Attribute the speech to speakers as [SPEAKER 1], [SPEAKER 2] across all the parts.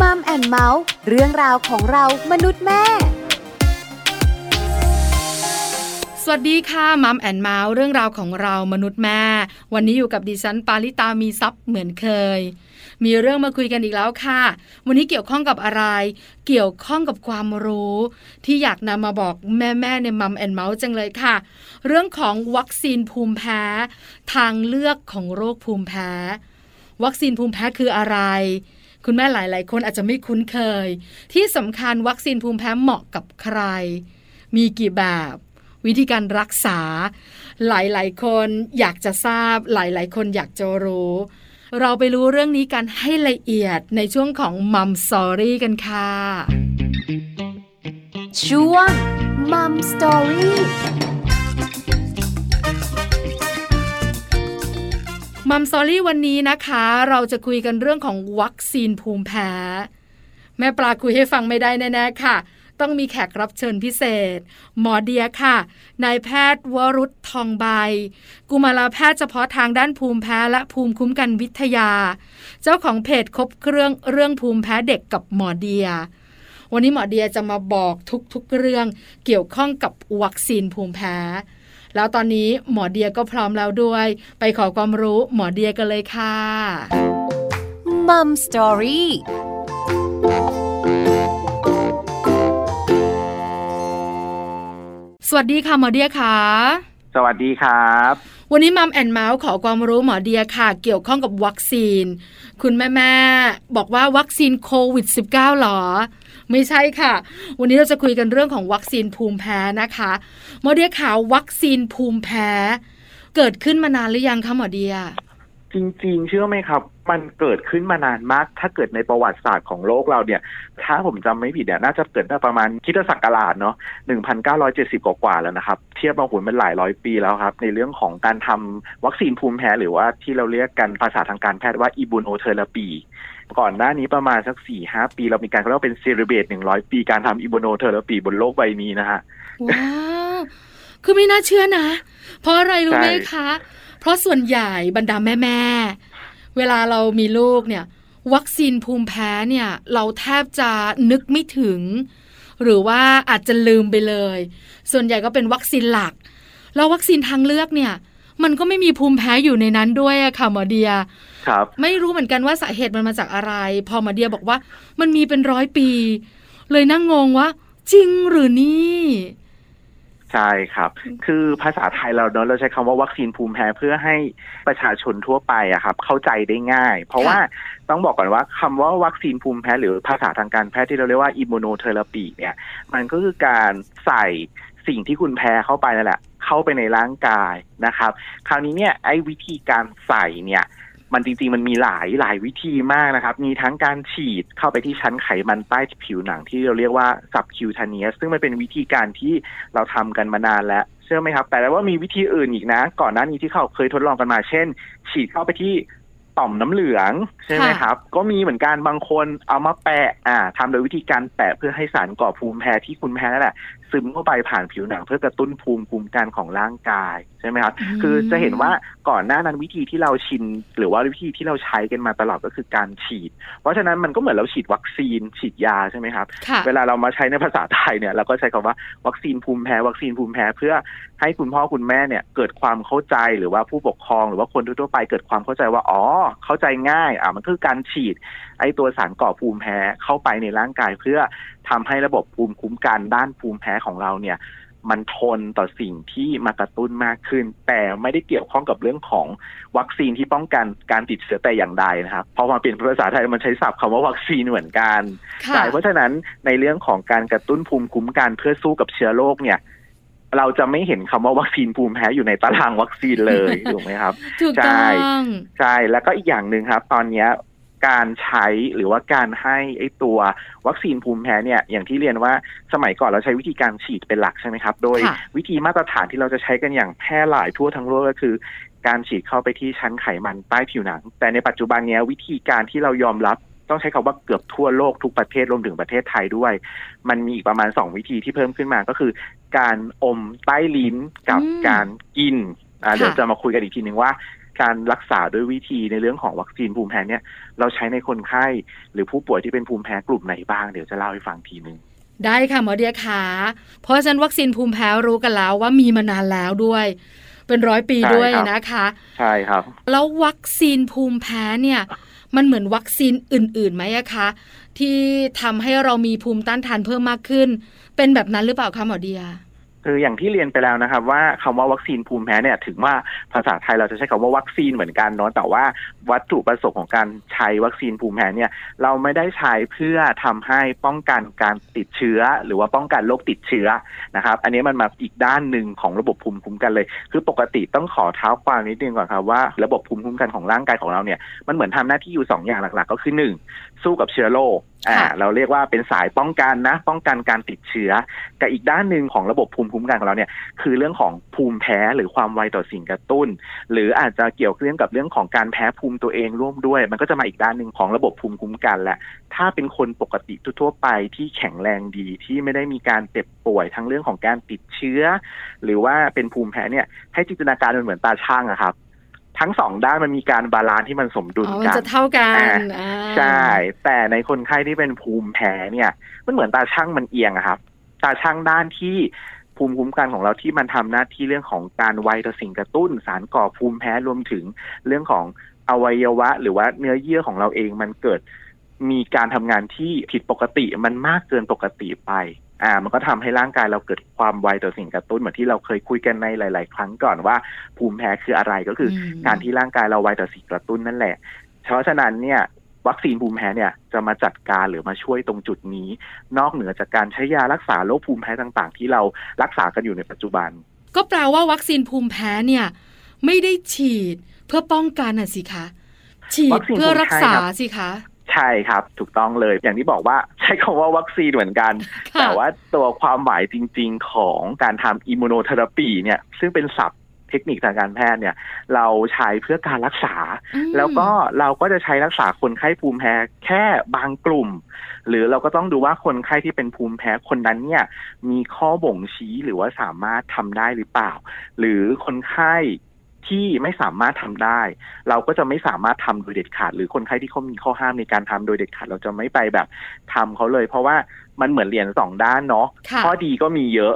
[SPEAKER 1] Mom and Mouth เรื่องราวของเรามนุษย์แม่
[SPEAKER 2] สวัสดีค่ะ Mom and Mouth เรื่องราวของเรามนุษย์แม่ วันนี้อยู่กับดิฉันปาริตามีซัพ์เหมือนเคย มีเรื่องมาคุยกันอีกแล้วค่ะ วันนี้เกี่ยวข้องกับอะไร เกี่ยวข้องกับความรู้ ที่อยากนำมาบอกแม่ๆใน Mom and Mouth จังเลยค่ะ เรื่องของวัคซีนภูมิแพ้ ทางเลือกของโรคภูมิแพ้ วัคซีนภูมิแพ้คืออะไร คุณแม่หลาย ๆ คนอาจจะไม่คุ้นเคย ที่สำคัญวัคซีนภูมิแพ้เหมาะกับใคร มีกี่แบบ วิธีการรักษา หลาย ๆ คนอยากจะทราบ หลาย ๆ คนอยากจะรู้ เราไปรู้เรื่องนี้กันให้ละเอียดในช่วงของ Mom Story กันค่ะ
[SPEAKER 1] ช่วง Mom Story
[SPEAKER 2] มัมสอรี่วันนี้นะคะ เราจะคุยกันเรื่องของวัคซีนภูมิแพ้ แม่ปลาคุยให้ฟังไม่ได้แน่ๆค่ะ ต้องมีแขกรับเชิญพิเศษ หมอเดียค่ะนายแพทย์วรุษทองใบ กุมารแพทย์เฉพาะทางด้านภูมิแพ้และภูมิคุ้มกันวิทยา เจ้าของเพจคบเครื่องเรื่องภูมิแพ้เด็กกับหมอเดียวันนี้หมอเดียจะมาบอกทุกๆเรื่องเกี่ยวข้องกับวัคซีนภูมิแพ้ แล้วตอนนี้หมอเดียก็พร้อมแล้วด้วย ไปขอความรู้หมอเดียกันเลยค่ะ
[SPEAKER 1] Mom Story ส
[SPEAKER 2] วัสดีค่ะหมอเดียค่ะ
[SPEAKER 3] สวัสดีครับ
[SPEAKER 2] วันนี้ Mom and Mouth ขอความรู้หมอเดียค่ะ เกี่ยวข้องกับวัคซีน คุณแม่แม่ๆบอกว่าวัคซีนโควิด -19 หรอ ไม่ใช่ค่ะ วันนี้เราจะคุยกันเรื่องของวัคซีนภูมิแพ้นะคะหมอเดียข่าววัคซีนภูมิแพ้ เกิดขึ้นมานานหรือยังคะหมอเดีย
[SPEAKER 3] จริง ๆ เชื่อไหมครับ มันเกิดขึ้นมานานมาก ถ้าเกิดในประวัติศาสตร์ของโลกเราเนี่ย ถ้าผมจำไม่ผิดเนี่ยน่าจะเกิดตั้งประมาณคิดศักราชเนาะ1,970 กว่าๆแล้วนะครับ เทียบมาหุ่นเป็นหลายร้อยปีแล้วครับ ในเรื่องของการทำวัคซีนภูมิแพ้ หรือว่าที่เราเรียกกันภาษาทางการแพทย์ว่าอีบูโนเทอราปี ก่อนหน้านี้ประมาณสักสี่ห้าปี เรามีการเขาเรียกว่าเป็น celebrate หนึ่งร้อยปีการทำ immunotherapy บนโลกใบนี้นะฮะ
[SPEAKER 2] ว้าวคือไม่น่าเชื่อนะ เพราะอะไรรู้ไหม
[SPEAKER 3] ใช่
[SPEAKER 2] คะ เพราะส่วนใหญ่บรรดาแม่แม่ๆเวลาเรามีลูกเนี่ย วัคซีนภูมิแพ้เนี่ย เราแทบจะนึกไม่ถึง หรือว่าอาจจะลืมไปเลย ส่วนใหญ่ก็เป็นวัคซีนหลัก แล้ววัคซีนทางเลือกเนี่ย มันก็ไม่มีภูมิแพ้อยู่ในนั้นด้วยอะค่ะหมอเดีย
[SPEAKER 3] ครับ
[SPEAKER 2] ไม่รู้เหมือนกันว่าสาเหตุมันมาจากอะไร พอหมอเดียบอกว่า มันมีเป็นร้อยปี เลยนั่งงงว่า จริงหรือนี่
[SPEAKER 3] ใช่ครับ คือภาษาไทยเราเนอะเราใช้คำว่าวัคซีนภูมิแพ้เพื่อให้ประชาชนทั่วไปอะครับ เข้าใจได้ง่าย เพราะว่าต้องบอกก่อนว่าคำว่าวัคซีนภูมิแพ้หรือภาษาทางการแพทย์ที่เราเรียกว่า immunotherapy เนี่ย มันก็คือการใส่ สิ่งที่คุณแพ้เข้าไปนั่นแหละ เข้าไปในร่างกายนะครับ คราวนี้เนี่ยไอ้วิธีการใส่เนี่ยมันจริงๆมันมีหลายหลายวิธีมากนะครับ มีทั้งการฉีดเข้าไปที่ชั้นไขมันใต้ผิวหนังที่เราเรียกว่า subcutaneous ซึ่งมันเป็นวิธีการที่เราทำกันมานานแล้ว เชื่อไหมครับ แต่ว่ามีวิธีอื่นอีกนะ ก่อนหน้านี้ที่เขาเคยทดลองกันมา เช่น ฉีดเข้าไปที่ต่อมน้ำเหลืองใช่ไหมครับ ก็มีเหมือนกันบางคนเอามาแปะอ่าทำโดยวิธีการแปะเพื่อให้สารก่อภูมิแพ้ที่คุณแพ้นั่นแหละ ซึมเข้าไปผ่านผิวหนัง เพื่อกระตุ้นภูมิคุ้มกันของร่างกายใช่ไหมครับ
[SPEAKER 2] อืม
[SPEAKER 3] คือจะเห็นว่าก่อนหน้านั้นวิธีที่เราชิน หรือว่าวิธีที่เราใช้กันมาตลอดก็คือการฉีด เพราะฉะนั้นมันก็เหมือนเราฉีดวัคซีนฉีดยาใช่ไหมครับ
[SPEAKER 2] ค่ะ
[SPEAKER 3] เวลาเรามาใช้ในภาษาไทยเนี่ยเราก็ใช้คำว่าวัคซีนภูมิแพ้วัคซีนภูมิแพ้เพื่อให้คุณพ่อคุณแม่เนี่ยเกิดความเข้าใจหรือว่าผู้ปกครอง หรือว่าคนทั่วๆไปเกิดความเข้าใจว่าอ๋อเข้าใจง่ายอะมันคือการฉีดไอตัวสารก่อภูมิแพ้เข้าไปในร่างกาย เพื่อทำให้ระบบภูมิคุ้มกันด้านภูมิแพ้ของเราเนี่ย มันทนต่อสิ่งที่มากระตุ้นมากขึ้น แต่ไม่ได้เกี่ยวข้องกับเรื่องของวัคซีนที่ป้องกันการติดเชื้อแต่อย่างใดนะครับพอมาเปลี่ยนภาษาไทยมันใช้ศัพท์คำว่าวัคซีนเหมือนกัน
[SPEAKER 2] ค่ะ
[SPEAKER 3] ใช่เพราะฉะนั้นในเรื่องของการกระตุ้นภูมิคุ้มกันเพื่อสู้กับเชื้อโรคเนี่ยเราจะไม่เห็นคำว่าวัคซีนภูมิแพ้อยู่ในตารางวัคซีนเลยถูกไหมครับ
[SPEAKER 2] ถูกต้อง
[SPEAKER 3] ใช่แล้วก็อีกอย่างหนึ่งครับ ตอนเนี้ย การใช้หรือว่าการให้ไอ้ตัววัคซีนภูมิแพ้เนี่ยอย่างที่เรียนว่าสมัยก่อนเราใช้วิธีการฉีดเป็นหลักใช่ไหมครับ โดย
[SPEAKER 2] ค่ะ
[SPEAKER 3] วิธีมาตรฐานที่เราจะใช้กันอย่างแพร่หลายทั่วทั้งโลกก็คือ การฉีดเข้าไปที่ชั้นไขมันใต้ผิวหนัง แต่ในปัจจุบันเนี้ยวิธีการที่เรายอมรับต้องใช้คำว่าเกือบทั่วโลกทุกประเทศรวมถึงประเทศไทยด้วย มันมีอีกประมาณสองวิธีที่เพิ่มขึ้นมาก็คือ การอมใต้ลิ้นกับ
[SPEAKER 2] อืม
[SPEAKER 3] การกินอ่า
[SPEAKER 2] ค่ะ
[SPEAKER 3] เดี๋ยวจะมาคุยกันอีกทีหนึ่งว่า การรักษาด้วยวิธีในเรื่องของวัคซีนภูมิแพ้เนี่ยเราใช้ในคนไข้ หรือผู้ป่วยที่เป็นภูมิแพ้กลุ่มไหนบ้างเดี๋ยวจะเล่าให้ฟังทีนึง
[SPEAKER 2] ได้ค่ะหมอเดียขาเพราะฉะนั้นวัคซีนภูมิแพ้รู้กันแล้วว่ามีมานานแล้วด้วย เป็นร้อยปี
[SPEAKER 3] ใช่
[SPEAKER 2] ด้วย
[SPEAKER 3] ครับ
[SPEAKER 2] นะคะ
[SPEAKER 3] ใช่ครับ
[SPEAKER 2] แล้ววัคซีนภูมิแพ้เนี่ย มันเหมือนวัคซีนอื่นๆไหมอะคะ ที่ทำให้เรามีภูมิต้านทานเพิ่มมากขึ้น เป็นแบบนั้นหรือเปล่าคะหมอเดีย
[SPEAKER 3] คืออย่างที่เรียนไปแล้วนะครับ ว่าคำว่าวัคซีนภูมิแพ้เนี่ยถึงว่าภาษาไทยเราจะใช้คำว่าวัคซีนเหมือนกันเนาะแต่ว่าวัตถุประสงค์ของการใช้วัคซีนภูมิแพ้เนี่ยเราไม่ได้ใช้เพื่อทำให้ป้องกันการติดเชื้อ หรือว่าป้องกันโรคติดเชื้อนะครับ อันนี้มันมาอีกด้านหนึ่งของระบบภูมิคุ้มกันเลย คือปกติต้องขอเท้าความนิดนึงก่อนครับว่าระบบภูมิคุ้มกันของร่างกายของเราเนี่ยมันเหมือนทำหน้าที่อยู่สองอย่างหลัก ๆ ก็คือหนึ่ง สู้กับเชื้อโรคอ่า
[SPEAKER 2] ค่ะ
[SPEAKER 3] เราเรียกว่าเป็นสายป้องกันนะ ป้องกันการติดเชื้อกับอีกด้านหนึ่งของระบบภูมิคุ้มกันของเราเนี่ย คือเรื่องของภูมิแพ้หรือความไวต่อสิ่งกระตุ้น หรืออาจจะเกี่ยวเรื่องกับเรื่องของการแพ้ภูมิตัวเองร่วมด้วย มันก็จะมาอีกด้านหนึ่งของระบบภูมิคุ้มกันแหละ ถ้าเป็นคนปกติทั่วๆไปที่แข็งแรงดีที่ไม่ได้มีการเจ็บป่วยทั้งเรื่องของการติดเชื้อ หรือว่าเป็นภูมิแพ้เนี่ยให้จินตนาการมันเหมือนตาช่างอะครับ ทั้งสองด้านมันมีการ balance ที่มันสมดุล
[SPEAKER 2] อ๋อมัน
[SPEAKER 3] กัน
[SPEAKER 2] จะเท่ากัน
[SPEAKER 3] อ่า
[SPEAKER 2] อ่า
[SPEAKER 3] ใช่ แต่ในคนไข้ที่เป็นภูมิแพ้เนี่ย มันเหมือนตาช่างมันเอียงอะครับ ตาช่างด้านที่ภูมิคุ้มกันของเราที่มันทำหน้าที่เรื่องของการไวต่อสิ่งกระตุ้น สารก่อภูมิแพ้รวมถึงเรื่องของอวัยวะ หรือว่าเนื้อเยื่อของเราเองมันเกิดมีการทำงานที่ผิดปกติมันมากเกินปกติไป อ่า มันก็ทำให้ร่างกายเราเกิดความไวต่อสิ่งกระตุ้นเหมือนที่เราเคยคุยกันในหลาย ๆ ครั้งก่อนว่า ภูมิแพ้คืออะไรก็คืออ
[SPEAKER 2] ม
[SPEAKER 3] การที่ร่างกายเราไวต่อสิ่งกระตุ้นนั่นแหละ เพราะฉะนั้นเนี่ยวัคซีนภูมิแพ้เนี่ยจะมาจัดการหรือมาช่วยตรงจุดนี้ นอกเหนือจากการใช้ยารักษาโรคภูมิแพ้ต่าง ๆ ที่เรารักษากันอยู่ในปัจจุบัน
[SPEAKER 2] ก็แปลว่าวัคซีนภูมิแพ้เนี่ยไม่ได้ฉีดเพื่อป้องกันน่ะสิคะ ฉีด
[SPEAKER 3] วัคซีน
[SPEAKER 2] เพื่อรักษา
[SPEAKER 3] ภูมิแพ้ครับ
[SPEAKER 2] สิคะ
[SPEAKER 3] ใช่ครับถูกต้องเลย อย่างที่บอกว่าใช้คำว่าวัคซีนเหมือนกัน
[SPEAKER 2] ค่ะ
[SPEAKER 3] แต่ว่าตัวความหมายจริง ๆ ของการทำ immunotherapy เนี่ยซึ่งเป็นศัพท์เทคนิคทางการแพทย์เนี่ยเราใช้เพื่อการรักษา
[SPEAKER 2] อืม
[SPEAKER 3] แล้วก็เราก็จะใช้รักษาคนไข้ภูมิแพ้แค่บางกลุ่ม หรือเราก็ต้องดูว่าคนไข้ที่เป็นภูมิแพ้คนนั้นเนี่ยมีข้อบ่งชี้หรือว่าสามารถทำได้หรือเปล่า หรือคนไข้ ที่ไม่สามารถทำได้ เราก็จะไม่สามารถทำโดยเด็ดขาด หรือคนไข้ที่เขามีข้อห้ามในการทำโดยเด็ดขาด เราจะไม่ไปแบบทำเขาเลย เพราะว่ามันเหมือนเหรียญสองด้านเนาะ
[SPEAKER 2] ค่ะ
[SPEAKER 3] ข้อดีก็มีเยอะ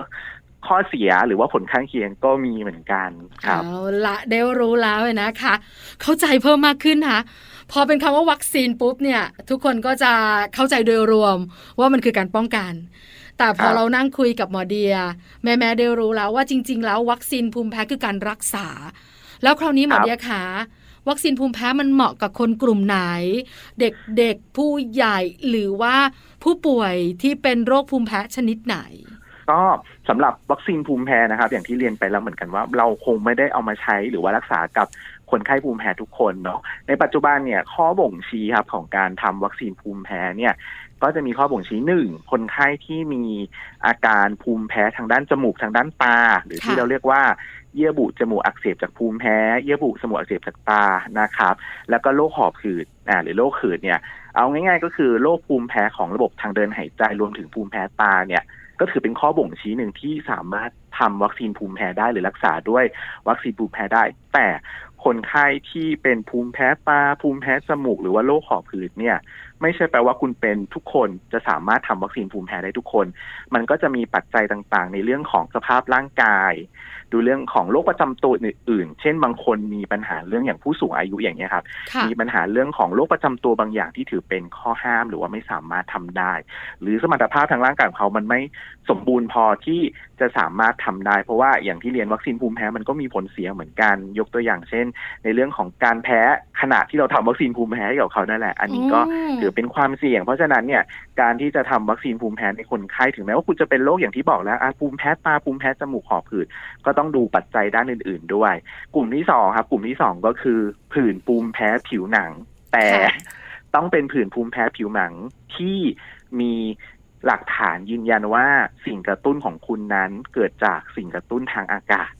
[SPEAKER 3] ข้อเสียหรือว่าผลข้างเคียงก็มีเหมือนกันครับ
[SPEAKER 2] เอาละได้รู้แล้วนะคะ เข้าใจเพิ่มมากขึ้นค่ะพอเป็นคำว่าวัคซีนปุ๊บเนี่ยทุกคนก็จะเข้าใจโดยรวมว่ามันคือการป้องกัน แต่พอ
[SPEAKER 3] ครับ
[SPEAKER 2] เรานั่งคุยกับหมอเดีย แม่แม่ๆได้รู้แล้วว่าจริง ๆ แล้ววัคซีนภูมิแพ้คือการรักษา แล้วคราวนี้หมอเดียขาวัคซีนภูมิแพ้มันเหมาะกับคนกลุ่มไหน เด็กๆผู้ใหญ่หรือว่าผู้ป่วยที่เป็นโรคภูมิแพ้ชนิดไหน
[SPEAKER 3] ก็สำหรับวัคซีนภูมิแพ้นะครับ อย่างที่เรียนไปแล้วเหมือนกันว่า เราคงไม่ได้เอามาใช้หรือว่ารักษากับคนไข้ภูมิแพ้ทุกคนเนาะในปัจจุบันเนี่ยข้อบ่งชี้ครับของการทำวัคซีนภูมิแพ้เนี่ย ก็จะมีข้อบ่งชี้หนึ่งคนไข้ที่มีอาการภูมิแพ้ทางด้านจมูกทางด้านตา หรือที่
[SPEAKER 2] ค่ะ
[SPEAKER 3] เราเรียกว่าเยื่อบุจมูกอักเสบจากภูมิแพ้ เยื่อบุจมูกอักเสบจากตานะครับ แล้วก็โรคหอบหืดอ่าหรือโรคหืดเนี่ย เอาง่ายๆ ก็คือโรคภูมิแพ้ของระบบทางเดินหายใจรวมถึงภูมิแพ้ตาเนี่ยก็ถือเป็นข้อบ่งชี้หนึ่งที่สามารถทำวัคซีนภูมิแพ้ได้หรือรักษาด้วยวัคซีนภูมิแพ้ได้ แต่คนไข้ที่เป็นภูมิแพ้ตาภูมิแพ้จมูกหรือว่าโรคหอบหืดเนี่ย ไม่ใช่แปลว่าคุณเป็นทุกคนจะสามารถทำวัคซีนภูมิแพ้ได้ทุกคน มันก็จะมีปัจจัยต่างๆ ในเรื่องของสภาพร่างกาย ดูเรื่องของโรคประจำตัวอื่นๆ เช่นบางคนมีปัญหาเรื่องอย่างผู้สูงอายุอย่างเงี้ยครับ
[SPEAKER 2] ค่ะ
[SPEAKER 3] มีปัญหาเรื่องของโรคประจำตัวบางอย่างที่ถือเป็นข้อห้ามหรือว่าไม่สามารถทำได้ หรือสมรรถภาพทางร่างกายของเขามันไม่สมบูรณ์พอที่ จะสามารถทำได้ เพราะว่าอย่างที่เรียนวัคซีนภูมิแพ้มันก็มีผลเสียเหมือนกันยกตัวอย่างเช่น ในเรื่องของการแพ้ขณะที่เราทำวัคซีนภูมิแพ้ให้กับเขานั่นแหละ อันนี้ก็
[SPEAKER 2] อืม
[SPEAKER 3] ถือเป็นความเสี่ยง เพราะฉะนั้นเนี่ยการที่จะทำวัคซีนภูมิแพ้ในคนไข้ถึงแม้ว่าคุณจะเป็นโรคอย่างที่บอกแล้วอะภูมิแพ้ตาภูมิแพ้จมูกหอบหืดก็ต้องดูปัจจัยด้านอื่น ๆ ด้วย กลุ่มที่สองครับ กลุ่มที่สองก็คือผื่นภูมิแพ้ผิวหนัง แต่
[SPEAKER 2] ค่ะ
[SPEAKER 3] ต้องเป็นผื่นภูมิแพ้ผิวหนังที่มี หลักฐานยืนยันว่าสิ่งกระตุ้นของคุณนั้นเกิดจากสิ่งกระตุ้นทางอากาศ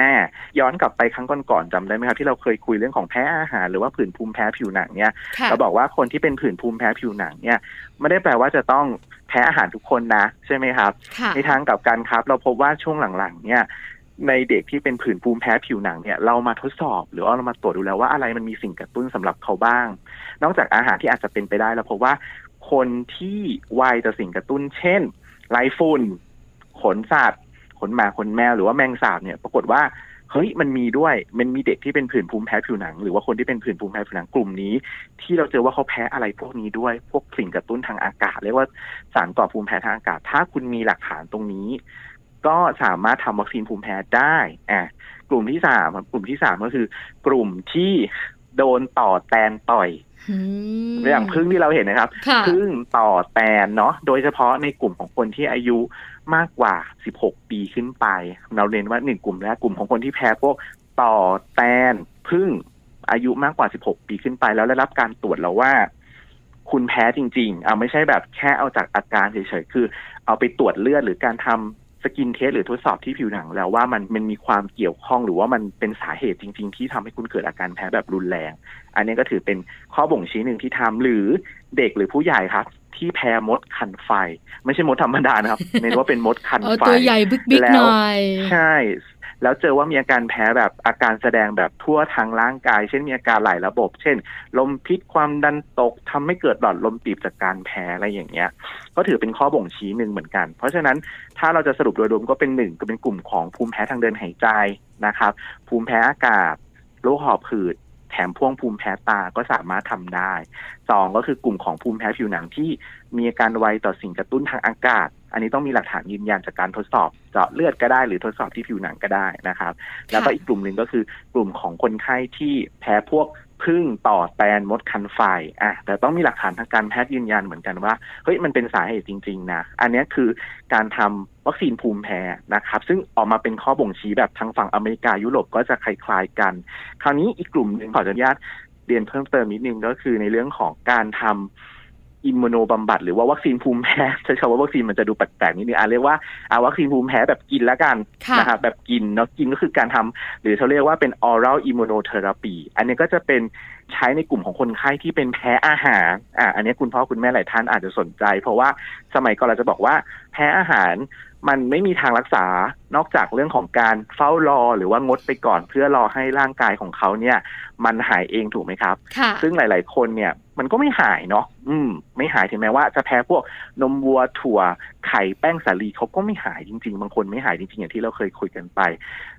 [SPEAKER 3] อ่าย้อนกลับไปครั้งก่อนๆจำได้ไหมครับ ที่เราเคยคุยเรื่องของแพ้อาหาร หรือว่าผื่นภูมิแพ้ผิวหนังเนี่ย
[SPEAKER 2] ค่ะ
[SPEAKER 3] เราบอกว่าคนที่เป็นผื่นภูมิแพ้ผิวหนังเนี่ยไม่ได้แปลว่าจะต้องแพ้อาหารทุกคนนะ ใช่ไหมครับ
[SPEAKER 2] ค่ะ
[SPEAKER 3] ในทางกลับกันครับ เราพบว่าช่วงหลังๆ เนี่ยในเด็กที่เป็นผื่นภูมิแพ้ผิวหนังเนี่ยเรามาทดสอบ หรือว่าเรามาตรวจดูแล้วว่าอะไรมันมีสิ่งกระตุ้นสำหรับเขาบ้าง นอกจากอาหารที่อาจจะเป็นไปได้แล้วเพราะว่า คนที่ไวต่อสิ่งกระตุ้น เช่น ไรฝุ่น ขนสัตว์ ขนหมาขนแมวหรือว่าแมงสาบเนี่ย ปรากฏว่าเฮ้ยมันมีด้วย มันมีเด็กที่เป็นผื่นภูมิแพ้ผิวหนัง หรือว่าคนที่เป็นผื่นภูมิแพ้ผิวหนังกลุ่มนี้ ที่เราเจอว่าเขาแพ้อะไรพวกนี้ด้วย พวกสิ่งกระตุ้นทางอากาศ เรียกว่าสารก่อภูมิแพ้ทางอากาศ ถ้าคุณมีหลักฐานตรงนี้ ก็สามารถทำวัคซีนภูมิแพ้ได้อะกลุ่มที่สามกลุ่มที่สามก็คือ กลุ่มที่โดนต่อแตนต่อย
[SPEAKER 2] อืม
[SPEAKER 3] อย่างพึ่งที่เราเห็นนะครับ
[SPEAKER 2] ค่ะ
[SPEAKER 3] พึ่งต่อแตนเนาะโดยเฉพาะในกลุ่มของคนที่อายุมากกว่า 16 ปีขึ้นไป เราเน้นว่าหนึ่งกลุ่มแรกกลุ่มของคนที่แพ้พวกต่อแตนผึ้งอายุมากกว่า 16 ปีขึ้นไป แล้วได้รับการตรวจแล้วว่า คุณแพ้จริง ๆ เอาไม่ใช่แบบแค่เอาจากอาการเฉยๆคือ เอาไปตรวจเลือดหรือการทำ skin test หรือทดสอบที่ผิวหนังแล้วว่ามันมันมีความเกี่ยวข้องหรือว่ามันเป็นสาเหตุจริง ๆ ที่ทำให้คุณเกิดอาการแพ้แบบรุนแรง อันนี้ก็ถือเป็นข้อบ่งชี้หนึ่งที่ทำหรือเด็กหรือผู้ใหญ่ครับ ที่แพ้มดคันไฟ ไม่ใช่มดธรรมดานะครับเน้นว่าเป็นมดคัน
[SPEAKER 2] เออ
[SPEAKER 3] ไฟ
[SPEAKER 2] ตัวใหญ่บิ๊ก
[SPEAKER 3] แล้ว
[SPEAKER 2] ๆหน่อย
[SPEAKER 3] ใช่ แล้วเจอว่ามีอาการแพ้แบบอาการแสดงแบบทั่วทางร่างกาย เช่นมีอาการหลายระบบ เช่น ลมพิษความดันตกทำให้เกิดหลอดลมตีบจากการแพ้อะไรอย่างเงี้ย ก็ถือเป็นข้อบ่งชี้หนึ่งเหมือนกัน เพราะฉะนั้นถ้าเราจะสรุปโดยรวมก็เป็นหนึ่งก็เป็นกลุ่มของภูมิแพ้ทางเดินหายใจนะครับ ภูมิแพ้อากาศโรคหอบหืด แถมพ่วงภูมิแพ้ตาก็สามารถทำได้สองก็คือกลุ่มของภูมิแพ้ผิวหนังที่มีอาการไวต่อสิ่งกระตุ้นทางอากาศ อันนี้ต้องมีหลักฐานยืนยันจากการทดสอบ เจาะเลือดก็ได้หรือทดสอบที่ผิวหนังก็ได้นะครับ แล้วก็อีกกลุ่มหนึ่งก็คือกลุ่มของคนไข้ที่แพ้พวก พึ่งต่อแตนมดคันไฟอะแต่ต้องมีหลักฐานทางการแพทย์ยืนยันเหมือนกันว่าเฮ้ยมันเป็นสาเหตุจริง ๆ นะ อันนี้คือการทำวัคซีนภูมิแพ้นะครับ ซึ่งออกมาเป็นข้อบ่งชี้แบบทางฝั่งอเมริกายุโรปก็จะคล้ายๆกัน คราวนี้อีกกลุ่มหนึ่งขออนุญาตเรียนเพิ่มเติมนิดนึงก็คือในเรื่องของการทำ อิมมูโนบำบัดหรือว่าวัคซีนภูมิแพ้ใช้คำว่าวัคซีนมันจะดูแปลกๆนิดนึงอะเรียกว่าอะวัคซีนภูมิแพ้แบบกินแล้วกัน
[SPEAKER 2] ค่ะ
[SPEAKER 3] นะครับแบบกินเนาะกินก็คือการทำหรือเขาเรียกว่าเป็น oral immunotherapy อันนี้ก็จะเป็นใช้ในกลุ่มของคนไข้ที่เป็นแพ้อาหารอะอันนี้คุณพ่อคุณแม่หลายท่านอาจจะสนใจ เพราะว่าสมัยก่อนเราจะบอกว่าแพ้อาหารมันไม่มีทางรักษานอกจากเรื่องของการเฝ้ารอหรือว่างดไปก่อนเพื่อรอให้ร่างกายของเขาเนี่ย มันหายเองถูกไหมครับ
[SPEAKER 2] ค่ะ
[SPEAKER 3] ซึ่งหลาย ๆ คนเนี่ย มันก็ไม่หายเนาะอืม ไม่หายถึงแม้ว่าจะแพ้พวกนมวัวถั่วไข่แป้งสาลีเขาก็ไม่หายจริง ๆ บางคนไม่หายจริงๆอย่างที่เราเคยคุยกันไป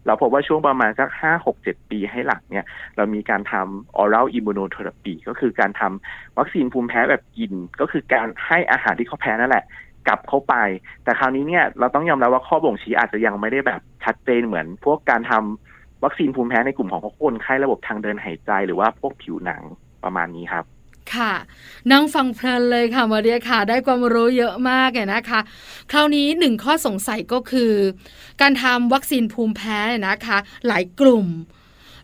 [SPEAKER 3] เราพบว่าช่วงประมาณสักห้าหกเจ็ดปีให้หลังเนี่ย เรามีการทำ oral immunotherapy ก็คือการทำวัคซีนภูมิแพ้แบบกิน ก็คือการให้อาหารที่เขาแพ้นั่นแหละกลับเข้าไป แต่คราวนี้เนี่ยเราต้องยอมรับว่าข้อบ่งชี้อาจจะยังไม่ได้แบบชัดเจนเหมือน พวกการทำวัคซีนภูมิแพ้ในกลุ่มของคนไข้ระบบทางเดินหายใจ หรือว่าพวกผิวหนังประมาณนี้ครับ
[SPEAKER 2] ค่ะ นั่งฟังเพลินเลยค่ะมาเรียค่ะ ได้ความรู้เยอะมากเลยนะคะ คราวนี้หนึ่งข้อสงสัยก็คือ การทำวัคซีนภูมิแพ้เนี่ยนะคะ หลายกลุ่ม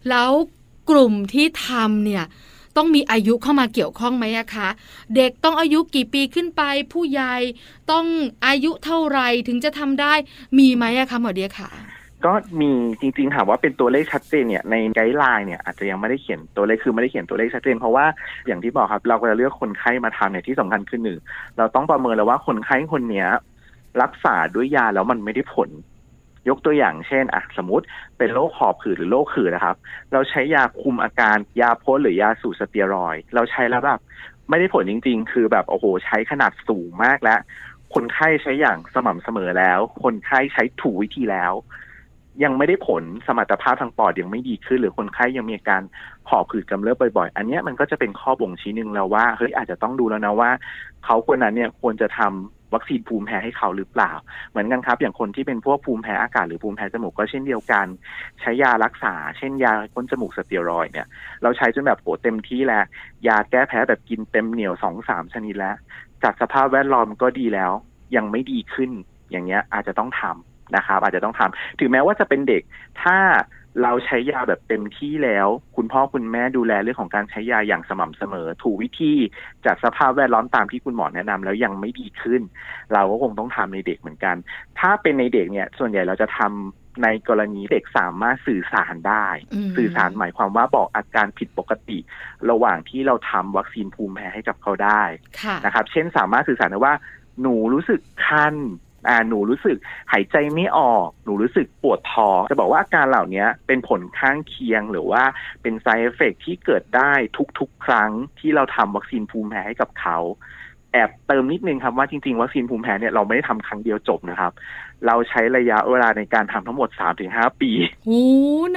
[SPEAKER 2] แล้วกลุ่มที่ทำเนี่ยต้องมีอายุเข้ามาเกี่ยวข้องไหมะคะ เด็กต้องอายุกี่ปีขึ้นไป ผู้ใหญ่ต้องอายุเท่าไหร่ถึงจะทำได้มีไหมะคะหมอเดียค่ะ
[SPEAKER 3] ก็มีจริงๆถามว่าเป็นตัวเลขชัดเจนเนี่ยในไกด์ไลน์เนี่ยอาจจะยังไม่ได้เขียนตัวเลขคือไม่ได้เขียนตัวเลขชัดเจนเพราะว่าอย่างที่บอกครับเราก็จะเลือกคนไข้มาทำเนี่ยที่สำคัญคือหนึ่งเราต้องประเมินแล้วว่าคนไข้คนเนี้ย รักษาด้วยยาแล้วมันไม่ได้ผล ยกตัวอย่างเช่นอะสมมติเป็นโรคหอบหืดหรือโรคขื่นนะครับ เราใช้ยาคุมอาการยาพ่นหรือยาสูบสเตียรอย เราใช้แล้วแบบไม่ได้ผลจริง ๆ คือแบบโอ้โห ใช้ขนาดสูงมากแล้ว คนไข้ใช้อย่างสม่ำเสมอแล้ว คนไข้ใช้ถูกวิธีแล้ว ยังไม่ได้ผลสมรรถภาพทางปอดยังไม่ดีขึ้น หรือคนไข้ยังมีอาการหอบหืดกำเริบบ่อยๆ อันนี้มันก็จะเป็นข้อบ่งชี้หนึ่งแล้วว่าเฮ้ยอาจจะต้องดูแล้วนะว่าเขาคนนั้นเนี่ยควรจะทำวัคซีนภูมิแพ้ให้เขาหรือเปล่า เหมือนกันครับ อย่างคนที่เป็นพวกภูมิแพ้อากาศหรือภูมิแพ้จมูกก็เช่นเดียวกัน ใช้ยารักษา เช่นยาพ่นจมูกสเตียรอยด์เนี่ย เราใช้จนแบบโหเต็มที่แล้ว ยาแก้แพ้แบบกินเต็มเหนียวสองสามชนิดแล้ว จากสภาพแวดล้อมก็ดีแล้ว ยังไม่ดีขึ้นอย่างเงี้ยอาจจะต้องทำ นะครับ อาจจะต้องทำถึงแม้ว่าจะเป็นเด็ก ถ้าเราใช้ยาแบบเต็มที่แล้ว คุณพ่อคุณแม่ดูแลเรื่องของการใช้ยาอย่างสม่ำเสมอ ถูกวิธีจากสภาพแวดล้อมตามที่คุณหมอแนะนำแล้วยังไม่ดีขึ้น เราก็คงต้องทำในเด็กเหมือนกัน ถ้าเป็นในเด็กเนี่ย ส่วนใหญ่เราจะทำในกรณีเด็กสามารถสื่อสารได้
[SPEAKER 2] อืม
[SPEAKER 3] สื่อสารหมายความว่าบอกอาการผิดปกติ ระหว่างที่เราทำวัคซีนภูมิแพ้ให้กับเขาได้
[SPEAKER 2] ค่ะ
[SPEAKER 3] นะครับ เช่นสามารถสื่อสารได้ว่าหนูรู้สึกคัน อ่าหนูรู้สึกหายใจไม่ออก หนูรู้สึกปวดท้องจะบอกว่าอาการเหล่านี้เป็นผลข้างเคียงหรือว่าเป็น side effect ที่เกิดได้ทุกๆ ครั้งที่เราทำวัคซีนภูมิแพ้ให้กับเขา แอบเติมนิดนึงครับว่าจริงๆวัคซีนภูมิแพ้เนี่ยเราไม่ได้ทำครั้งเดียวจบนะครับ เราใช้ระยะเวลาในการทำทั้งหมด 3-5 ปี
[SPEAKER 2] โอ้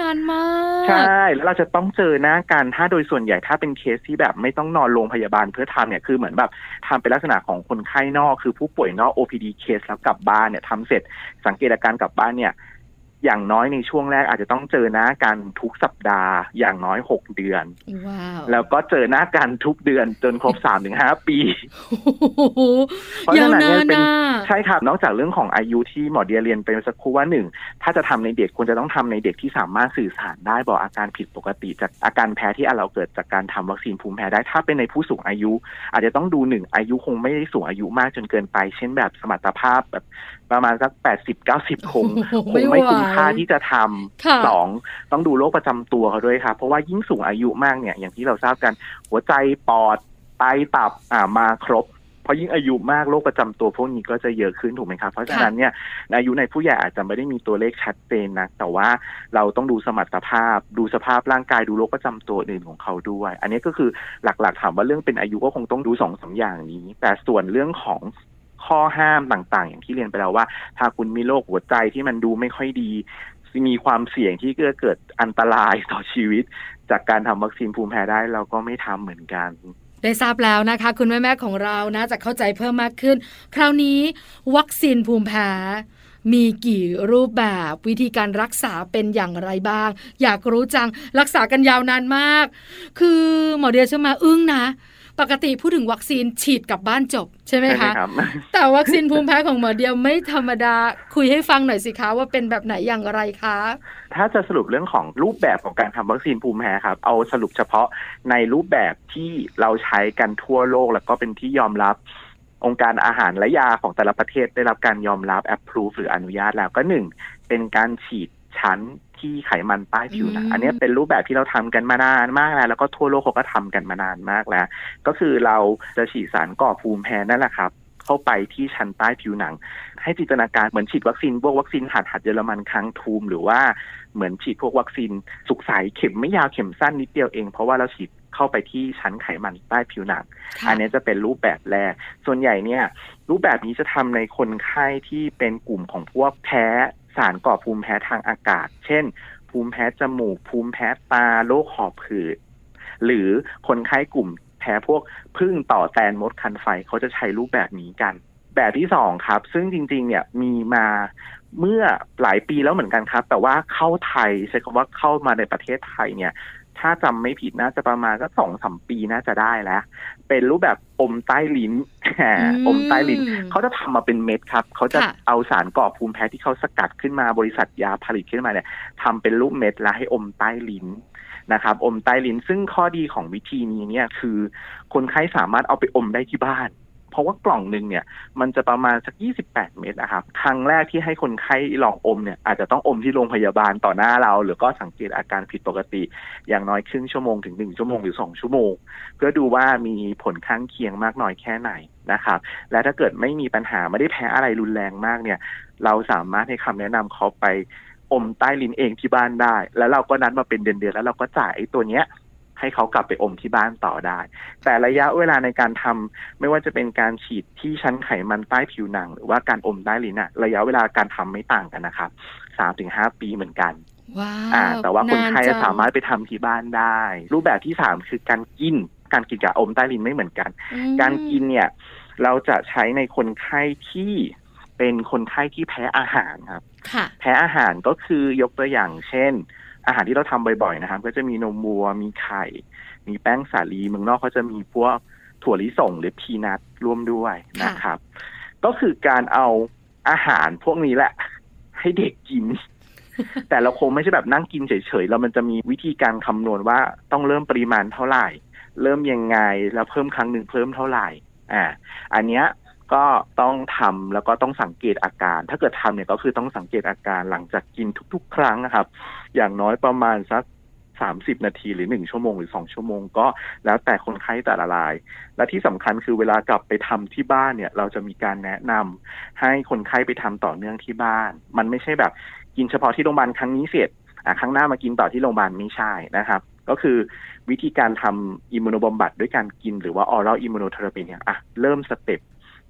[SPEAKER 2] นานมาก
[SPEAKER 3] ใช่ แล้วเราจะต้องเจอหน้ากันถ้าโดยส่วนใหญ่ถ้าเป็นเคสที่แบบไม่ต้องนอนโรงพยาบาลเพื่อทำเนี่ยคือเหมือนแบบทำเป็นลักษณะของคนไข้นอก คือผู้ป่วยนอก OPD เคสแล้วกลับบ้านเนี่ยทำเสร็จสังเกตอาการกลับบ้านเนี่ย อย่างน้อยในช่วงแรกอาจจะต้องเจอหน้ากันทุกสัปดาห์อย่างน้อยหกเดือน
[SPEAKER 2] ว้าว
[SPEAKER 3] แล้วก็เจอหน้ากันทุกเดือนจนครบสามถึงห้าปี
[SPEAKER 2] โอ้โห
[SPEAKER 3] เพราะ
[SPEAKER 2] ยา
[SPEAKER 3] ฉะ
[SPEAKER 2] ว
[SPEAKER 3] นั้น
[SPEAKER 2] นา
[SPEAKER 3] เนี่ย
[SPEAKER 2] น
[SPEAKER 3] เป็น
[SPEAKER 2] นะ
[SPEAKER 3] ใช่ครับนอกจากเรื่องของอายุที่หมอเดียเรียนไปเมื่อสักครู่ว่าหนึ่งถ้าจะทำในเด็กควรจะต้องทำในเด็กที่สามารถสื่อสารได้บอกอาการผิดปกติ จากอาการแพ้ที่เราเกิดจากการทำวัคซีนภูมิแพ้ได้ถ้าเป็นในผู้สูงอายุ อาจจะต้องดูหนึ่งอายุคงไม่ได้สูงอายุมากจนเกินไป เช่นแบบสมรรถภาพแบบประมาณสักแปดสิบเก้าสิบคง
[SPEAKER 2] โอ้โห
[SPEAKER 3] คงไม่
[SPEAKER 2] ไหว
[SPEAKER 3] คุ้มค่าที่จะทำ
[SPEAKER 2] ค่ะ
[SPEAKER 3] สองต้องดูโรคประจำตัวเขาด้วยครับเพราะว่ายิ่งสูงอายุมากเนี่ย อย่างที่เราทราบกันหัวใจปอดไตตับอ่ามาครบเพราะยิ่งอายุมากโรคประจำตัวพวกนี้ก็จะเยอะขึ้นถูกไหมครับ เพราะฉะนั้นเนี่ยอายุในผู้ใหญ่อาจจะไม่ได้มีตัวเลขชัดเจนนะแต่ว่าเราต้องดูสมรรถภาพ ดูสภาพร่างกายดูโรคประจำตัวอื่นของเขาด้วย อันนี้ก็คือหลักๆถามว่าเรื่องเป็นอายุก็คงต้องดูสองสามอย่างนี้ แต่ส่วนเรื่องของ ข้อห้ามต่างๆ อย่างที่เรียนไปแล้วว่า ถ้าคุณมีโรคหัวใจที่มันดูไม่ค่อยดี มีความเสี่ยงที่จะเกิดอันตรายต่อชีวิต จากการทำวัคซีนภูมิแพ้ได้เราก็ไม่ทำเหมือนกัน
[SPEAKER 2] ได้ทราบแล้วนะคะ คุณแม่แม่ๆของเรานะจะเข้าใจเพิ่มมากขึ้น คราวนี้ วัคซีนภูมิแพ้มีกี่รูปแบบวิธีการรักษาเป็นอย่างไรบ้าง อยากรู้จังรักษากันยาวนานมาก คือหมอเดียเชื่อมาอึ้งนะ ปกติพูดถึงวัคซีนฉีดกลับบ้านจบใช่ไหม
[SPEAKER 3] ใช่ไหม
[SPEAKER 2] คะ
[SPEAKER 3] ครับ
[SPEAKER 2] แต่วัคซีนภูมิแพ้ของหมอเดียวไม่ธรรมดาคุยให้ฟังหน่อยสิคะว่าเป็นแบบไหนอย่างไรคะ
[SPEAKER 3] ถ้าจะสรุปเรื่องของรูปแบบของการทำวัคซีนภูมิแพ้ครับ เอาสรุปเฉพาะในรูปแบบที่เราใช้กันทั่วโลกแล้วก็เป็นที่ยอมรับองค์การอาหารและยาของแต่ละประเทศได้รับการยอมรับ approve หรืออนุญาตแล้วก็หนึ่งเป็นการฉีดชั้น ที่ไขมันใต้ผิวหนัง
[SPEAKER 2] อืม
[SPEAKER 3] อันนี้เป็นรูปแบบที่เราทำกันมานานมากแล้วแล้วก็ทั่วโลกเขาก็ทำกันมานานมากแล้ว ก็คือเราจะฉีดสารก่อภูมิแพ้นั่นแหละครับเข้าไปที่ชั้นใต้ผิวหนัง ให้จินตนาการเหมือนฉีดวัคซีนพวกวัคซีนหัดหัดเยอรมันค้างทูม หรือว่าเหมือนฉีดพวกวัคซีนสุกใสเข็มไม่ยาวเข็มสั้นนิดเดียวเอง เพราะว่าเราฉีดเข้าไปที่ชั้นไขมันใต้ผิวหนัง
[SPEAKER 2] ค่ะ
[SPEAKER 3] อันนี้จะเป็นรูปแบบแรก ส่วนใหญ่เนี่ย รูปแบบนี้จะทำในคนไข้ที่เป็นกลุ่มของพวกแพ้ สารก่อภูมิแพ้ทางอากาศ เช่น ภูมิแพ้จมูก ภูมิแพ้ตาโรคหอบหืดหรือคนไข้กลุ่มแพ้พวกพึ่งต่อแตนมดคันไฟเขาจะใช้รูปแบบนี้กัน แบบที่สองครับ ซึ่งจริง ๆ เนี่ยมีมาเมื่อหลายปีแล้วเหมือนกันครับ แต่ว่าเข้าไทยใช้คำว่าเข้ามาในประเทศไทยเนี่ย ถ้าจำไม่ผิดน่าจะประมาณก็สองสามปีน่าจะได้แล้ว เป็นรูปแบบอมใต้ลิ้นอมใต้ลิ้นเขาจะทำมาเป็นเม็ดครับเขาจะ
[SPEAKER 2] ค่ะ
[SPEAKER 3] เอาสารก่อภูมิแพ้ที่เขาสกัดขึ้นมาบริษัทยาผลิตขึ้นมาเนี่ยทำเป็นรูปเม็ดแล้วให้อมใต้ลิ้นนะครับ อมใต้ลิ้นซึ่งข้อดีของวิธีนี้เนี่ยคือ คนไข้สามารถเอาไปอมได้ที่บ้าน เพราะว่ากล่องหนึ่งเนี่ยมันจะประมาณสัก 28 เม็ดนะครับครั้งแรกที่ให้คนไข้ลองอมเนี่ยอาจจะต้องอมที่โรงพยาบาลต่อหน้าเรา หรือก็สังเกตอาการผิดปกติ อย่างน้อยครึ่งชั่วโมงถึงหนึ่งชั่วโมงหรือสองชั่วโมง เพื่อดูว่ามีผลข้างเคียงมากน้อยแค่ไหนนะครับ และถ้าเกิดไม่มีปัญหาไม่ได้แพ้อะไรรุนแรงมากเนี่ย เราสามารถให้คำแนะนำเขาไปอมใต้ลิ้นเองที่บ้านได้ แล้วเราก็นัดมาเป็นเดือนๆแล้วเราก็จ่ายตัวเนี้ย ให้เขากลับไปอมที่บ้านต่อได้ แต่ระยะเวลาในการทำไม่ว่าจะเป็นการฉีดที่ชั้นไขมันใต้ผิวหนัง หรือว่าการอมใต้ลิ้นอะระยะเวลาการทำไม่ต่างกันนะครับสามถึงห้าปีเหมือนกัน
[SPEAKER 2] ว้า
[SPEAKER 3] อ่าวแต่ว่าคนไข้
[SPEAKER 2] นจัง
[SPEAKER 3] สามารถไปทำที่บ้านได้ รูปแบบที่สามคือการกินการกินกับอมใต้ลิ้นไม่เหมือนกัน
[SPEAKER 2] อืม
[SPEAKER 3] การกินเนี่ย เราจะใช้ในคนไข้ที่เป็นคนไข้ที่แพ้อาหารครับ
[SPEAKER 2] ค่ะ
[SPEAKER 3] แพ้อาหารก็คือยกตัวอย่างเช่น อาหารที่เราทำบ่อยๆนะครับ ก็จะมีนมวัว มีไข่ มีแป้งสาลีเมืองนอกเขาจะมีพวกถั่วลิสงหรือพีนัทร่วมด้วยนะครับ ก็คือการเอาอาหารพวกนี้แหละ ให้เด็กกิน แต่เราคงไม่ใช่แบบนั่งกินเฉยๆ แล้วมันจะมีวิธีการคำนวณว่าต้องเริ่มปริมาณเท่าไหร่ เริ่มยังไงแล้วเพิ่มครั้งหนึ่งเพิ่มเท่าไหร่ อ่า อันเนี้ยก็ต้องทำแล้วก็ต้องสังเกตอาการ ถ้าเกิดทำเนี่ยก็คือต้องสังเกตอาการหลังจากกินทุก ๆ ครั้งนะครับ อย่างน้อยประมาณสัก30นาทีหรือ1ชั่วโมงหรือ2ชั่วโมงก็แล้วแต่คนไข้แต่ละราย และที่สำคัญคือเวลากลับไปทำที่บ้านเนี่ย เราจะมีการแนะนำให้คนไข้ไปทำต่อเนื่องที่บ้าน มันไม่ใช่แบบกินเฉพาะที่โรงพยาบาลครั้งนี้เสร็จอะครั้งหน้ามากินต่อที่โรงพยาบาลไม่ใช่นะครับ ก็คือวิธีการทำ immuno บำบัดด้วยการกินหรือว่า oral immunotherapy เนี่ยอะเริ่ม step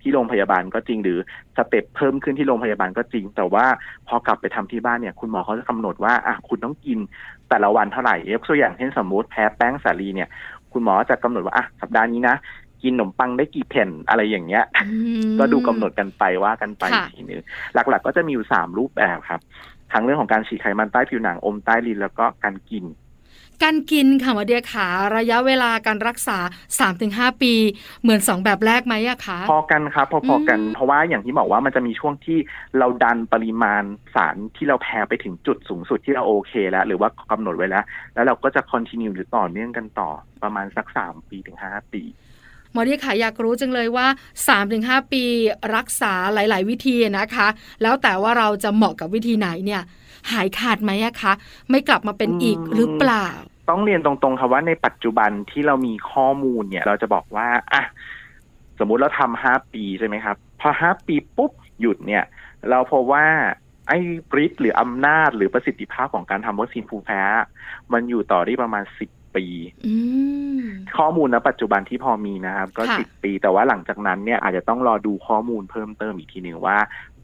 [SPEAKER 3] ที่โรงพยาบาลก็จริงหรือ step เพิ่มขึ้นที่โรงพยาบาลก็จริง แต่ว่าพอกลับไปทำที่บ้านเนี่ยคุณหมอเขาจะกำหนดว่าอะคุณต้องกินแต่ละวันเท่าไหร่ยกตัวอย่างเช่นสมมติแพ้แป้งสาลีเนี่ย คุณหมอจะกำหนดว่าอะสัปดาห์นี้นะกินขนมปังได้กี่แผ่นอะไรอย่างเงี้ย
[SPEAKER 2] อืม
[SPEAKER 3] ก็ดูกำหนดกันไปว่ากันไป
[SPEAKER 2] ค่ะ
[SPEAKER 3] อีกทีนึงหลักๆ ก็จะมีอยู่สามรูปแบบครับทั้งเรื่องของการฉีดไขมันใต้ผิวหนังอมใต้ลิ้นแล้วก็การกิน
[SPEAKER 2] การกินค่ะหมอเดียขาระยะเวลาการรักษา 3-5 ปี เหมือน 2 แบบแรกไหมอะคะ
[SPEAKER 3] พอกันครับพอๆกัน
[SPEAKER 2] อืม
[SPEAKER 3] เพราะว่าอย่างที่บอกว่ามันจะมีช่วงที่เราดันปริมาณสารที่เราแพ้ไปถึงจุดสูงสุดที่เราโอเคแล้ว หรือว่ากำหนดไว้แล้ว แล้วเราก็จะคอนติเนียหรือต่อเนื่องกันต่อประมาณสักสามปีถึงห้าปี
[SPEAKER 2] หมอเดียขาอยากรู้จังเลยว่า 3-5 ปีรักษาหลาย ๆ วิธีนะคะ แล้วแต่ว่าเราจะเหมาะกับวิธีไหนเนี่ยหายขาดไหมอะคะ ไม่กลับมาเป็นอีก
[SPEAKER 3] อืม
[SPEAKER 2] หรือเปล่า
[SPEAKER 3] ต้องเรียนตรงๆครับว่าในปัจจุบันที่เรามีข้อมูลเนี่ย เราจะบอกว่าอะสมมุติเราทำห้าปีใช่ไหมครับ พอห้าปีปุ๊บหยุดเนี่ย เราพบว่าไอ้ฤทธิ์หรืออำนาจหรือประสิทธิภาพของการทำวัคซีนภูมิแพ้ มันอยู่ต่อได้ประมาณสิบปี
[SPEAKER 2] อืม
[SPEAKER 3] ข้อมูลณปัจจุบันที่พอมีนะครับ ก็
[SPEAKER 2] ค่ะ
[SPEAKER 3] สิบปี แต่ว่าหลังจากนั้นเนี่ยอาจจะต้องรอดูข้อมูลเพิ่มเติมอีกทีหนึ่งว่า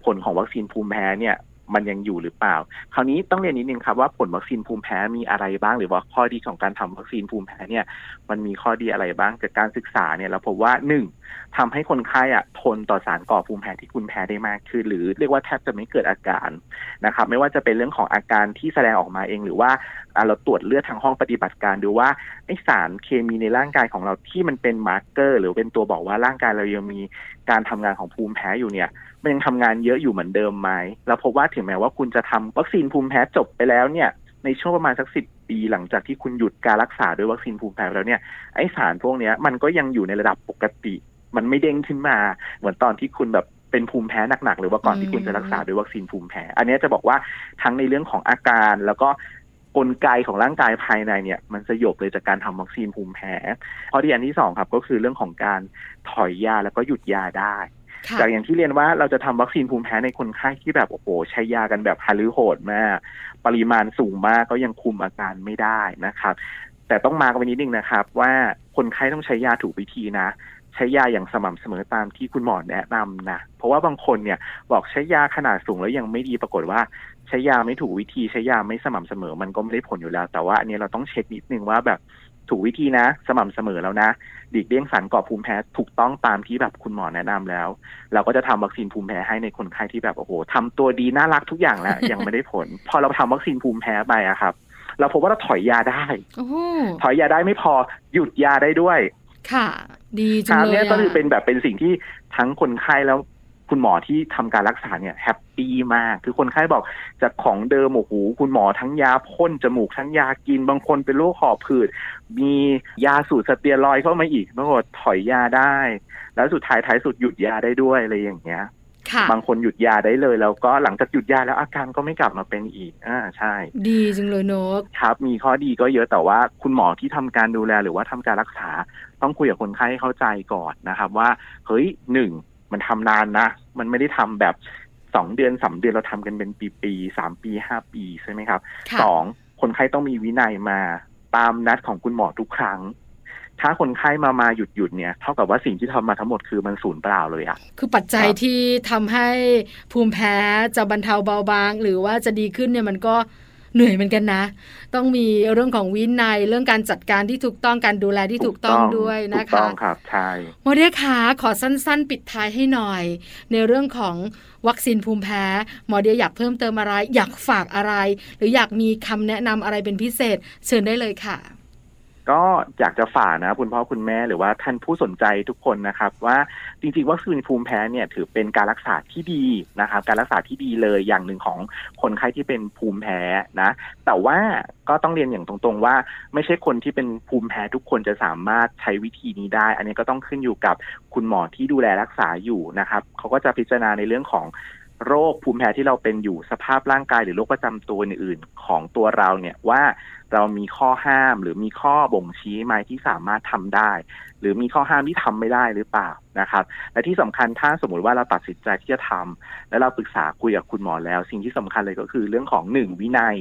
[SPEAKER 3] ผลของวัคซีนภูมิแพ้เนี่ย มันยังอยู่หรือเปล่า คราวนี้ต้องเรียนนิดนึงครับว่าผลวัคซีนภูมิแพ้มีอะไรบ้าง หรือว่าข้อดีของการทำวัคซีนภูมิแพ้เนี่ยมันมีข้อดีอะไรบ้างจากการศึกษาเนี่ยเราพบว่าหนึ่งทำให้คนไข้อะทนต่อสารก่อภูมิแพ้ที่คุณแพ้ได้มากขึ้น หรือเรียกว่าแทบจะไม่เกิดอาการนะครับไม่ว่าจะเป็นเรื่องของอาการที่แสดงออกมาเอง หรือว่าเราตรวจเลือดทางห้องปฏิบัติการดูว่าไอ้สารเคมีในร่างกายของเราที่มันเป็น marker หรือเป็นตัวบอกว่าร่างกายเรายังมีการทำงานของภูมิแพ้อยู่เนี่ย มันยังทำงานเยอะอยู่เหมือนเดิมไหมเราพบว่าถึงแม้ว่าคุณจะทำวัคซีนภูมิแพ้จบไปแล้วเนี่ยในช่วงประมาณสักสิบปีหลังจากที่คุณหยุดการรักษาด้วยวัคซีนภูมิแพ้แล้วเนี่ยไอสารพวกนี้มันก็ยังอยู่ในระดับปกติ มันไม่เด้งขึ้นมา เหมือนตอนที่คุณแบบเป็นภูมิแพ้หนักๆหรือว่าก่อนที่คุณจะรักษาด้วยวัคซีนภูมิแพ้ อันนี้จะบอกว่าทั้งในเรื่องของอาการแล้วก็กลไกของร่างกายภายในเนี่ย มันสยบเลยจากการทำวัคซีนภูมิแพ้ข้อที่อันที่สองครับก็คือเรื่องของการถอยยาแล้วก็หยุดยาได้ จากอย่างที่เรียนว่าเราจะทำวัคซีนภูมิแพ้ในคนไข้ที่แบบโอ้โหใช้ยากันแบบฮาลือโหดมาก ปริมาณสูงมากก็ยังคุมอาการไม่ได้นะครับ แต่ต้องมากันไว้นิดนึงนะครับ ว่าคนไข้ต้องใช้ยาถูกวิธีนะใช้ยาอย่างสม่ำเสมอตามที่คุณหมอแนะนำนะ เพราะว่าบางคนเนี่ยบอกใช้ยาขนาดสูงแล้วยังไม่ดีปรากฏว่า ใช้ยาไม่ถูกวิธีใช้ยาไม่สม่ำเสมอ มันก็ไม่ได้ผลอยู่แล้ว แต่ว่าอันนี้เราต้องเช็คนิดนึงว่าแบบ ถูกวิธีนะ สม่ำเสมอแล้วนะหลีกเลี่ยงสารก่อภูมิแพ้ถูกต้องตามที่แบบคุณหมอแนะนำแล้ว เราก็จะทำวัคซีนภูมิแพ้ให้ในคนไข้ที่แบบโอ้โหทำตัวดีน่ารักทุกอย่างแล้วยังไม่ได้ผล พอเราทำวัคซีนภูมิแพ้ไปอะครับ เราพบว่าเราถอยยาได้
[SPEAKER 2] โอ้โห
[SPEAKER 3] ถอยยาได้ไม่พอหยุดยาได้ด้วย
[SPEAKER 2] ค่ะ ดี
[SPEAKER 3] ค
[SPEAKER 2] จัง
[SPEAKER 3] รับ
[SPEAKER 2] เลย
[SPEAKER 3] เนี่ยก็
[SPEAKER 2] อะ
[SPEAKER 3] คือเป็นแบบเป็นสิ่งที่ทั้งคนไข้แล้ว คุณหมอที่ทำการรักษาเนี่ยแฮปปี้มาก คือคนไข้บอกจากของเดิมโอ้โหคุณหมอทั้งยาพ่นจมูกทั้งยากิน บางคนเป็นโรคหอบผืด มียาสูตรสเตียรอยด์เข้ามาอีกปรากฏถอยยาได้ แล้วสุดท้ายท้ายสุดหยุดยาได้ด้วยอะไรอย่างเงี้ย
[SPEAKER 2] ค่ะ
[SPEAKER 3] บางคนหยุดยาได้เลย แล้วก็หลังจากหยุดยาแล้วอาการก็ไม่กลับมาเป็นอีก อ่าใช่
[SPEAKER 2] ดีจังเลยเนก
[SPEAKER 3] ครับ มีข้อดีก็เยอะแต่ว่าคุณหมอที่ทำการดูแลหรือว่าทำการรักษา ต้องคุยกับคนไข้ให้เข้าใจก่อนนะครับ ว่าเฮ้ยหนึ่ง มันทำนานนะ มันไม่ได้ทำแบบสองเดือนสามเดือนเราทำกันเป็นปีปีๆสามปีห้าปีใช่ไหมครับ
[SPEAKER 2] ค่ะ
[SPEAKER 3] สองคนไข้ต้องมีวินัยมาตามนัดของคุณหมอทุกครั้ง ถ้าคนไข้มามาหยุดหยุดๆเนี่ย เท่ากับว่าสิ่งที่ทำมาทั้งหมดคือมันสูญเปล่าเลยอะ
[SPEAKER 2] คือปัจจัย
[SPEAKER 3] ครับ
[SPEAKER 2] ที่ทำให้ภูมิแพ้จะบรรเทาเบาบาง หรือว่าจะดีขึ้นเนี่ยมันก็ เหนื่อยเหมือนกันนะ ต้องมีเรื่องของวินัย เรื่องการจัดการที่ถูกต้องการดูแลที่ถูกต้องด้วย
[SPEAKER 3] ถู
[SPEAKER 2] นะ
[SPEAKER 3] กต้อ
[SPEAKER 2] คะ
[SPEAKER 3] งครับใช่
[SPEAKER 2] โมเดลขาขอสั้น ๆ ปิดท้ายให้หน่อย ในเรื่องของวัคซีนภูมิแพ้หมอเดียอยากเพิ่มเติมอะไร อยากฝากอะไร หรืออยากมีคำแนะนำอะไรเป็นพิเศษ เชิญได้เลยค่ะ
[SPEAKER 3] ก็อยากจะฝากนะคุณพ่อคุณแม่หรือว่าท่านผู้สนใจทุกคนนะครับ ว่าจริงๆวัคซีนภูมิแพ้เนี่ยถือเป็นการรักษาที่ดีนะครับ การรักษาที่ดีเลยอย่างหนึ่งของคนไข้ที่เป็นภูมิแพ้นะ แต่ว่าก็ต้องเรียนอย่างตรงๆ ว่าไม่ใช่คนที่เป็นภูมิแพ้ทุกคนจะสามารถใช้วิธีนี้ได้ อันนี้ก็ต้องขึ้นอยู่กับคุณหมอที่ดูแลรักษาอยู่นะครับเขาก็จะพิจารณาในเรื่องของ โรคภูมิแพ้ที่เราเป็นอยู่สภาพร่างกายหรือโรคประจำตัวอื่นๆของตัวเราเนี่ยว่าเรามีข้อห้ามหรือมีข้อบ่งชี้ไหมที่สามารถทำได้ หรือมีข้อห้ามที่ทำไม่ได้หรือเปล่านะครับ และที่สำคัญถ้าสมมติว่าเราตัดสินใจที่จะทำแล้วเราปรึกษาคุยกับคุณหมอแล้ว สิ่งที่สำคัญเลยก็คือเรื่องของหนึ่งวินัย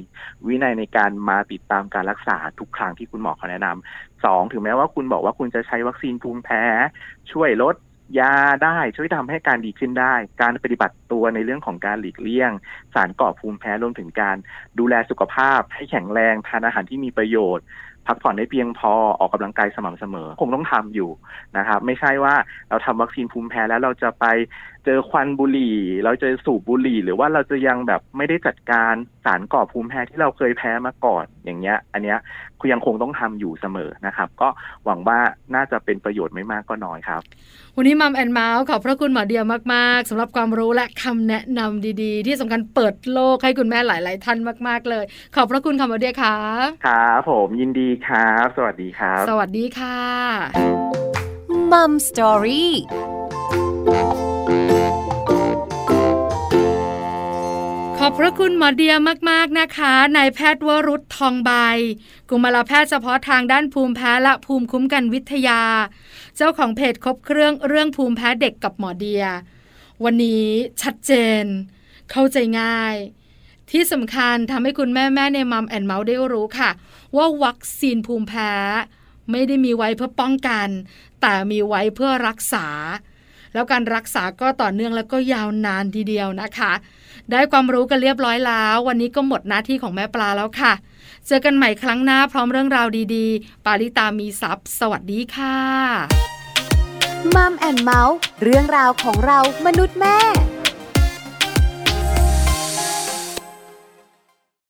[SPEAKER 3] วินัยในการมาติดตามการรักษาทุกครั้งที่คุณหมอเขาแนะนำสองถึงแม้ว่าคุณบอกว่าคุณจะใช้วัคซีนภูมิแพ้ ช่วยลด ยาได้ช่วยทำให้การดีขึ้นได้ การปฏิบัติตัวในเรื่องของการหลีกเลี่ยง สารก่อภูมิแพ้รวมถึงการดูแลสุขภาพให้แข็งแรงทานอาหารที่มีประโยชน์ พักผ่อนให้เพียงพอออกกำลังกายสม่ำเสมอ คงต้องทำอยู่นะครับ ไม่ใช่ว่าเราทำวัคซีนภูมิแพ้แล้วเราจะไป เจอควันบุหรี่ เราจะสูบบุหรี่ หรือว่าเราจะยังแบบไม่ได้จัดการสารก่อภูมิแพ้ที่เราเคยแพ้มาก่อนอย่างเงี้ย อันเนี้ยคุณยังคงต้องทำอยู่เสมอนะครับ ก็หวังว่าน่าจะเป็นประโยชน์ไม่มากก็น้อยครับ
[SPEAKER 2] วันนี้มัมแอนเมาส์ขอบพระคุณหมอเดียมากๆสำหรับความรู้และคำแนะนำดีๆ ที่สำคัญเปิดโลกให้คุณแม่หลาย ๆ ท่านมาก ๆ เลย ขอบพระคุณค่ะหมอเดียค่ะ
[SPEAKER 3] ครับผมยินดีครับ สวัสดีครับ
[SPEAKER 2] สวัสดีค่ะ
[SPEAKER 1] มัมสตอรี่
[SPEAKER 2] คุณหมอเดียมากๆนะคะนายแพทย์วรุษทองใบ กุมารแพทย์เฉพาะทางด้านภูมิแพ้และภูมิคุ้มกันวิทยา เจ้าของเพจครบเครื่องเรื่องภูมิแพ้เด็กกับหมอเดีย วันนี้ชัดเจน เข้าใจง่าย ที่สำคัญทำให้คุณแม่แม่ในมัมแอนเมาส์ได้รู้ค่ะ ว่าวัคซีนภูมิแพ้ ไม่ได้มีไว้เพื่อป้องกัน แต่มีไว้เพื่อรักษา แล้วการรักษาก็ต่อเนื่องแล้วก็ยาวนานทีเดียวนะคะ ได้ความรู้กันเรียบร้อยแล้ว วันนี้ก็หมดหน้าที่ของแม่ปลาแล้วค่ะ เจอกันใหม่ครั้งหน้าพร้อมเรื่องราวดีๆ ปาริตามีซัพ์สวัสดีค่ะ
[SPEAKER 1] มัมแอนเมาส์เรื่องราวของเรามนุษย์แม่